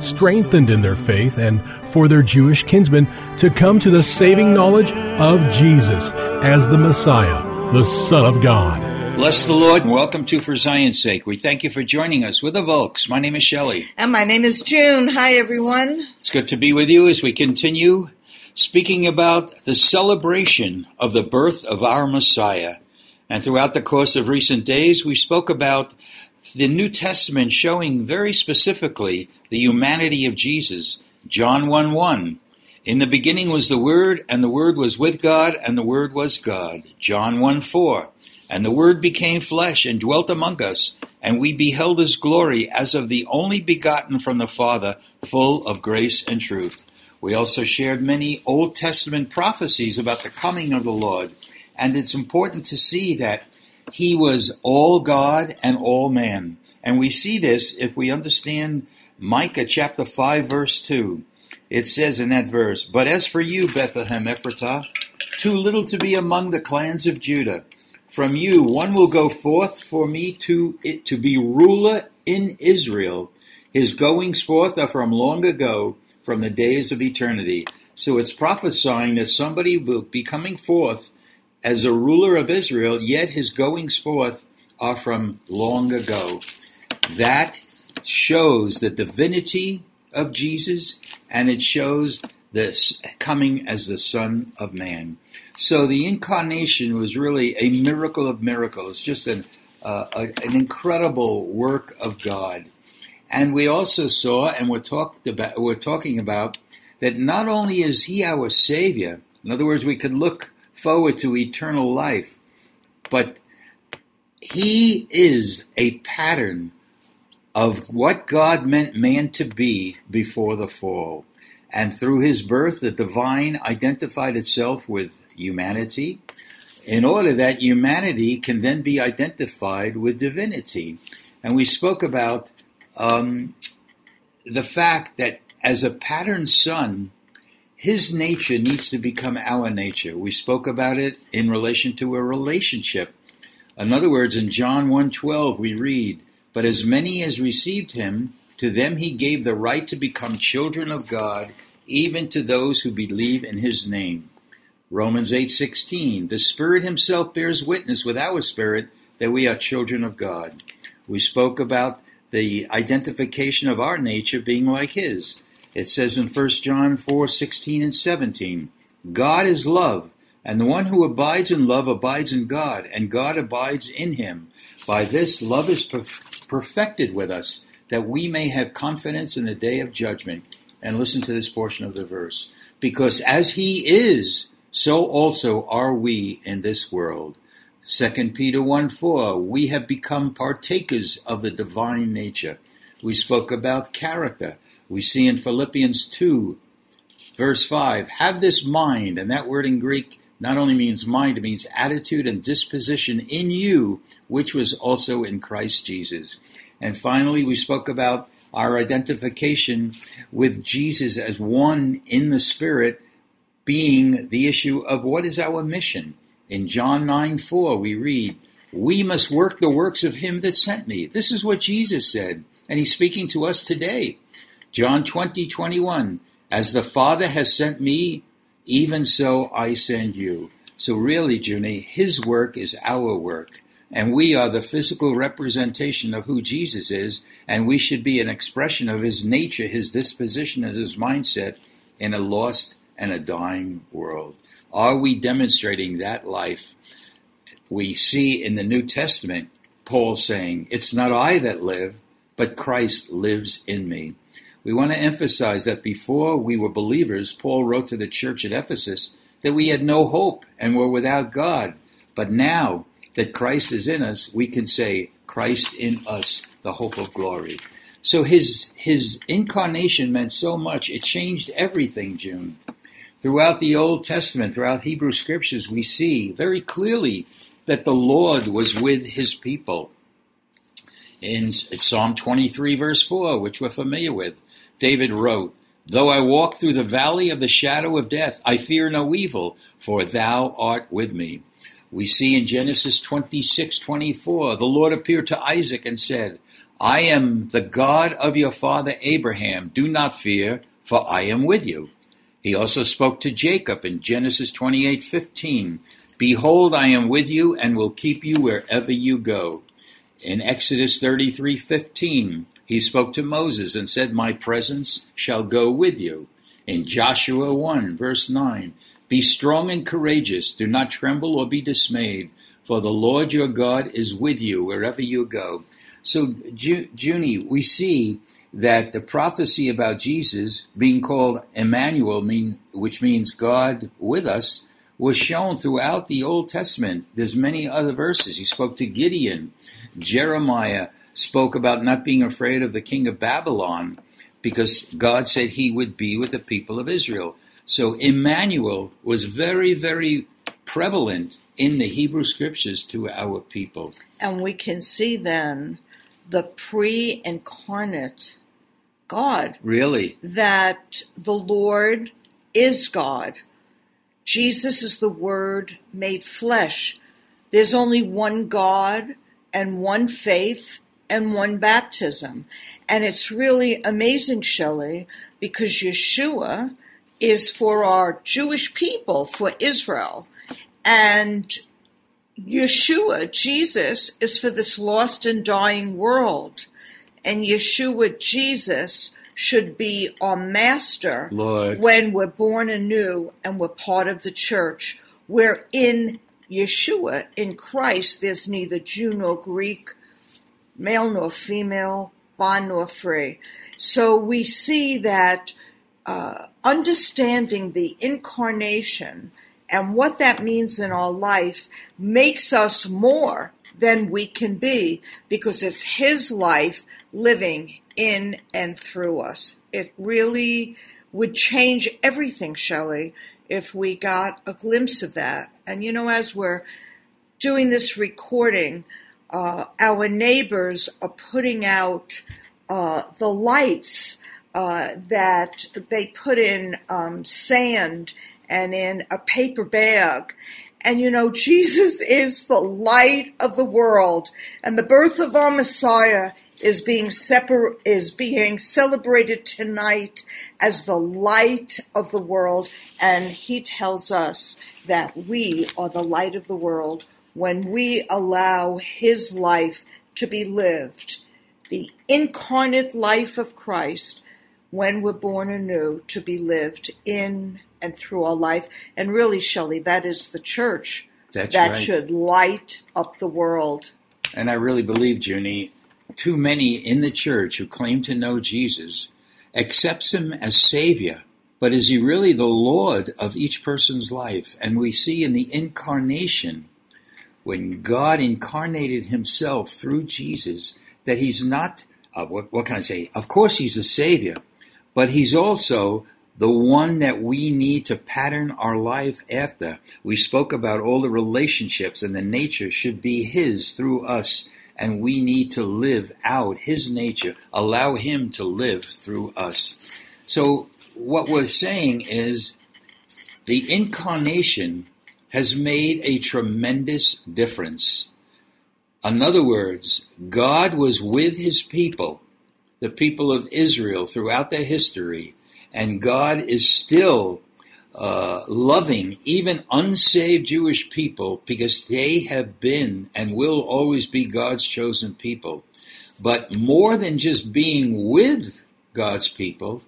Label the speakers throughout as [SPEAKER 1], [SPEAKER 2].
[SPEAKER 1] strengthened in their faith and for their Jewish kinsmen to come to the saving knowledge of Jesus as the Messiah, the Son of God.
[SPEAKER 2] Bless the Lord and welcome to For Zion's Sake. We thank you for joining us with the Volks. My name is Shelley.
[SPEAKER 3] And my name is June. Hi, everyone.
[SPEAKER 2] It's good to be with you as we continue speaking about the celebration of the birth of our Messiah. And throughout the course of recent days, we spoke about the New Testament showing very specifically the humanity of Jesus. John 1 1. In the beginning was the Word, and the Word was with God, and the Word was God. John 1 4. And the Word became flesh and dwelt among us, and we beheld his glory as of the only begotten from the Father, full of grace and truth. We also shared many Old Testament prophecies about the coming of the Lord, and it's important to see that he was all God and all man. And we see this if we understand Micah chapter 5 verse 2. It says in that verse, But as for you, Bethlehem Ephratah, too little to be among the clans of Judah. From you one will go forth for me to it to be ruler in Israel. His goings forth are from long ago, from the days of eternity. So it's prophesying that somebody will be coming forth as a ruler of Israel, yet his goings forth are from long ago. That shows the divinity of Jesus and it shows this coming as the Son of Man. So the incarnation was really a miracle of miracles, just an, uh, a, an incredible work of God. And we also saw, and we're, talked about, we're talking about, that not only is He our Savior, in other words, we could look forward to eternal life, but He is a pattern of what God meant man to be before the fall. And through his birth, the divine identified itself with humanity in order that humanity can then be identified with divinity. And we spoke about um, the fact that as a pattern son, his nature needs to become our nature. We spoke about it in relation to a relationship. In other words, in John 1:12 we read, "But as many as received him, to them he gave the right to become children of God, even to those who believe in his name." Romans 8:16, "The Spirit himself bears witness with our spirit that we are children of God." We spoke about the identification of our nature being like his. It says in 1 John 4:16 and 17, God is love, and the one who abides in love abides in God, and God abides in him. By this love is perfected with us, that we may have confidence in the day of judgment. And listen to this portion of the verse. Because as he is, so also are we in this world. 2 Peter 1 4, we have become partakers of the divine nature. We spoke about character. We see in Philippians 2, verse 5, have this mind, and that word in Greek not only means mind, it means attitude and disposition in you, which was also in Christ Jesus. And finally, we spoke about our identification with Jesus as one in the Spirit being the issue of what is our mission. In John 9 4, we read, We must work the works of him that sent me. This is what Jesus said, and he's speaking to us today. John 20 21, As the Father has sent me, even so I send you. So, really, Junie, his work is our work. And we are the physical representation of who Jesus is, and we should be an expression of his nature, his disposition, and his mindset in a lost and a dying world? Are we demonstrating that life? We see in the New Testament Paul saying, It's not I that live, but Christ lives in me. We want to emphasize that before we were believers, Paul wrote to the church at Ephesus that we had no hope and were without God. But now that Christ is in us, we can say, Christ in us, the hope of glory. So his his incarnation meant so much. It changed everything, June. Throughout the Old Testament, throughout Hebrew scriptures, we see very clearly that the Lord was with his people. In Psalm 23, verse 4, which we're familiar with, David wrote, Though I walk through the valley of the shadow of death, I fear no evil, for thou art with me. We see in Genesis 26, 24, the Lord appeared to Isaac and said, I am the God of your father Abraham. Do not fear, for I am with you. He also spoke to Jacob in Genesis 28, 15. Behold, I am with you and will keep you wherever you go. In Exodus 33:15, he spoke to Moses and said, My presence shall go with you. In Joshua 1, verse 9, Be strong and courageous, do not tremble or be dismayed, for the Lord your God is with you wherever you go. So, Junie, we see that the prophecy about Jesus being called Emmanuel, mean, which means God with us, was shown throughout the Old Testament. There's many other verses. He spoke to Gideon, Jeremiah, spoke about not being afraid of the king of Babylon because God said he would be with the people of Israel. So Emmanuel was very, very prevalent in the Hebrew scriptures to our people.
[SPEAKER 3] And we can see then the pre incarnate God.
[SPEAKER 2] Really?
[SPEAKER 3] That the Lord is God. Jesus is the Word made flesh. There's only one God and one faith and one baptism. And it's really amazing, Shelley, because Yeshua is for our Jewish people, for Israel. And Yeshua, Jesus, is for this lost and dying world. And Yeshua, Jesus, should be our master
[SPEAKER 2] Lord.
[SPEAKER 3] when we're born anew and we're part of the church. We're in Yeshua, in Christ, there's neither Jew nor Greek, male nor female, bond nor free. So we see that uh, understanding the incarnation and what that means in our life makes us more than we can be because it's His life living in and through us. It really would change everything, Shelley, if we got a glimpse of that. And you know, as we're doing this recording, uh, our neighbors are putting out uh, the lights uh, that they put in um, sand and in a paper bag. And you know, Jesus is the light of the world, and the birth of our Messiah is being separ- is being celebrated tonight as the light of the world, and He tells us that we are the light of the world when we allow His life to be lived, the incarnate life of Christ, when we're born anew, to be lived in and through our life. And really, Shelley, that is the church
[SPEAKER 2] That's
[SPEAKER 3] that
[SPEAKER 2] right.
[SPEAKER 3] should light up the world.
[SPEAKER 2] And I really believe, Junie, too many in the church who claim to know Jesus accepts him as Savior, but is he really the Lord of each person's life? And we see in the incarnation when God incarnated himself through Jesus, that he's not, uh, what, what can I say? Of course, he's a savior, but he's also the one that we need to pattern our life after. We spoke about all the relationships and the nature should be his through us, and we need to live out his nature, allow him to live through us. So, what we're saying is the incarnation has made a tremendous difference. In other words, God was with his people, the people of Israel, throughout their history, and God is still uh, loving even unsaved Jewish people because they have been and will always be God's chosen people. But more than just being with God's people,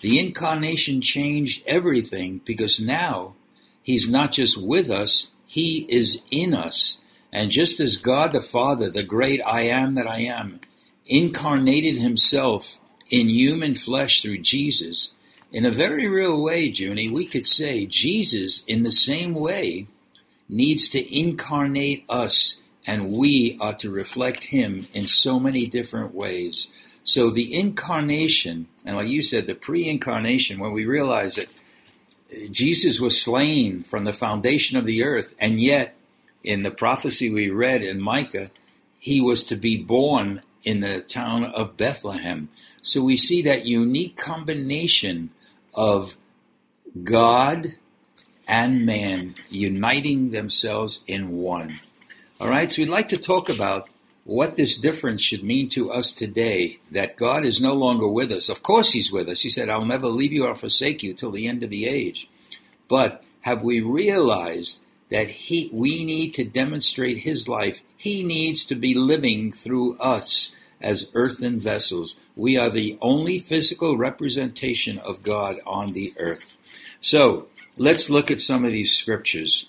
[SPEAKER 2] The incarnation changed everything because now he's not just with us, he is in us. And just as God the Father, the great I am that I am, incarnated himself in human flesh through Jesus, in a very real way, Junie, we could say Jesus, in the same way, needs to incarnate us, and we are to reflect him in so many different ways. So the incarnation, and like you said, the pre incarnation, when we realize that Jesus was slain from the foundation of the earth, and yet in the prophecy we read in Micah, he was to be born in the town of Bethlehem. So we see that unique combination of God and man uniting themselves in one. All right, so we'd like to talk about what this difference should mean to us today that God is no longer with us. Of course, He's with us. He said, I'll never leave you or forsake you till the end of the age. But have we realized that he, we need to demonstrate His life? He needs to be living through us as earthen vessels. We are the only physical representation of God on the earth. So let's look at some of these scriptures.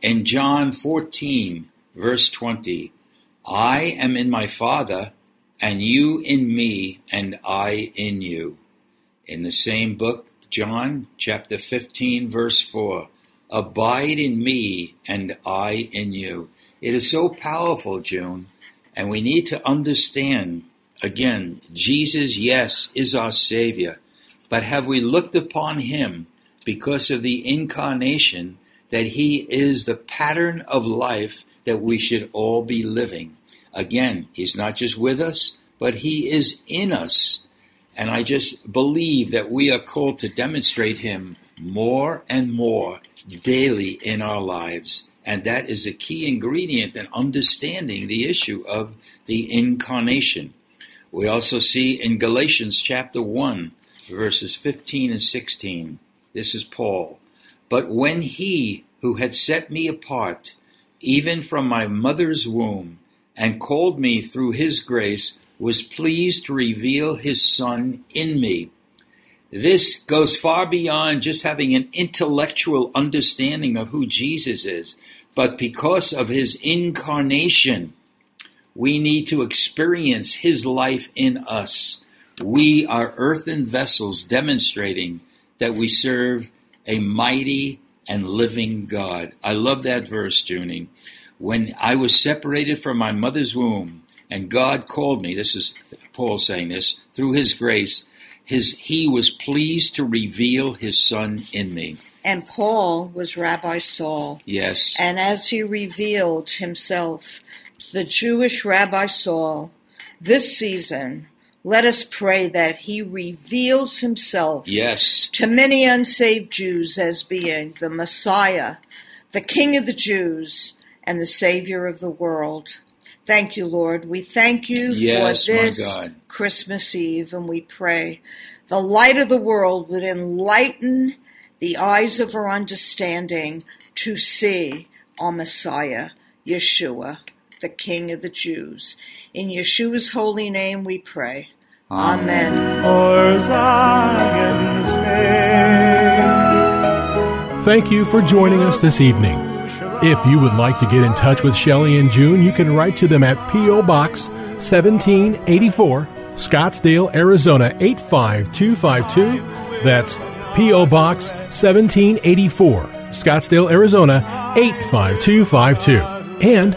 [SPEAKER 2] In John 14, verse 20, I am in my Father, and you in me, and I in you. In the same book, John chapter 15, verse 4, Abide in me, and I in you. It is so powerful, June, and we need to understand again, Jesus, yes, is our Savior, but have we looked upon Him because of the incarnation that He is the pattern of life that we should all be living? Again, He's not just with us, but He is in us. And I just believe that we are called to demonstrate Him more and more daily in our lives. And that is a key ingredient in understanding the issue of the incarnation. We also see in Galatians chapter 1, verses 15 and 16. This is Paul. But when he who had set me apart, even from my mother's womb, and called me through his grace, was pleased to reveal his Son in me. This goes far beyond just having an intellectual understanding of who Jesus is but because of his incarnation, we need to experience his life in us. We are earthen vessels demonstrating that we serve a mighty and living God. I love that verse, Junie. When I was separated from my mother's womb and God called me, this is Paul saying this, through his grace, his, he was pleased to reveal his son in me.
[SPEAKER 3] And Paul was Rabbi Saul.
[SPEAKER 2] Yes.
[SPEAKER 3] And as he revealed himself the Jewish Rabbi Saul this season, let us pray that he reveals himself
[SPEAKER 2] yes.
[SPEAKER 3] to many unsaved Jews as being the Messiah, the King of the Jews, and the Savior of the world. Thank you, Lord. We thank you
[SPEAKER 2] yes,
[SPEAKER 3] for this Christmas Eve, and we pray the light of the world would enlighten the eyes of our understanding to see our Messiah, Yeshua, the King of the Jews. In Yeshua's holy name we pray. Amen.
[SPEAKER 1] Thank you for joining us this evening. If you would like to get in touch with Shelley and June, you can write to them at P.O. Box 1784, Scottsdale, Arizona 85252. That's P.O. Box 1784, Scottsdale, Arizona 85252. And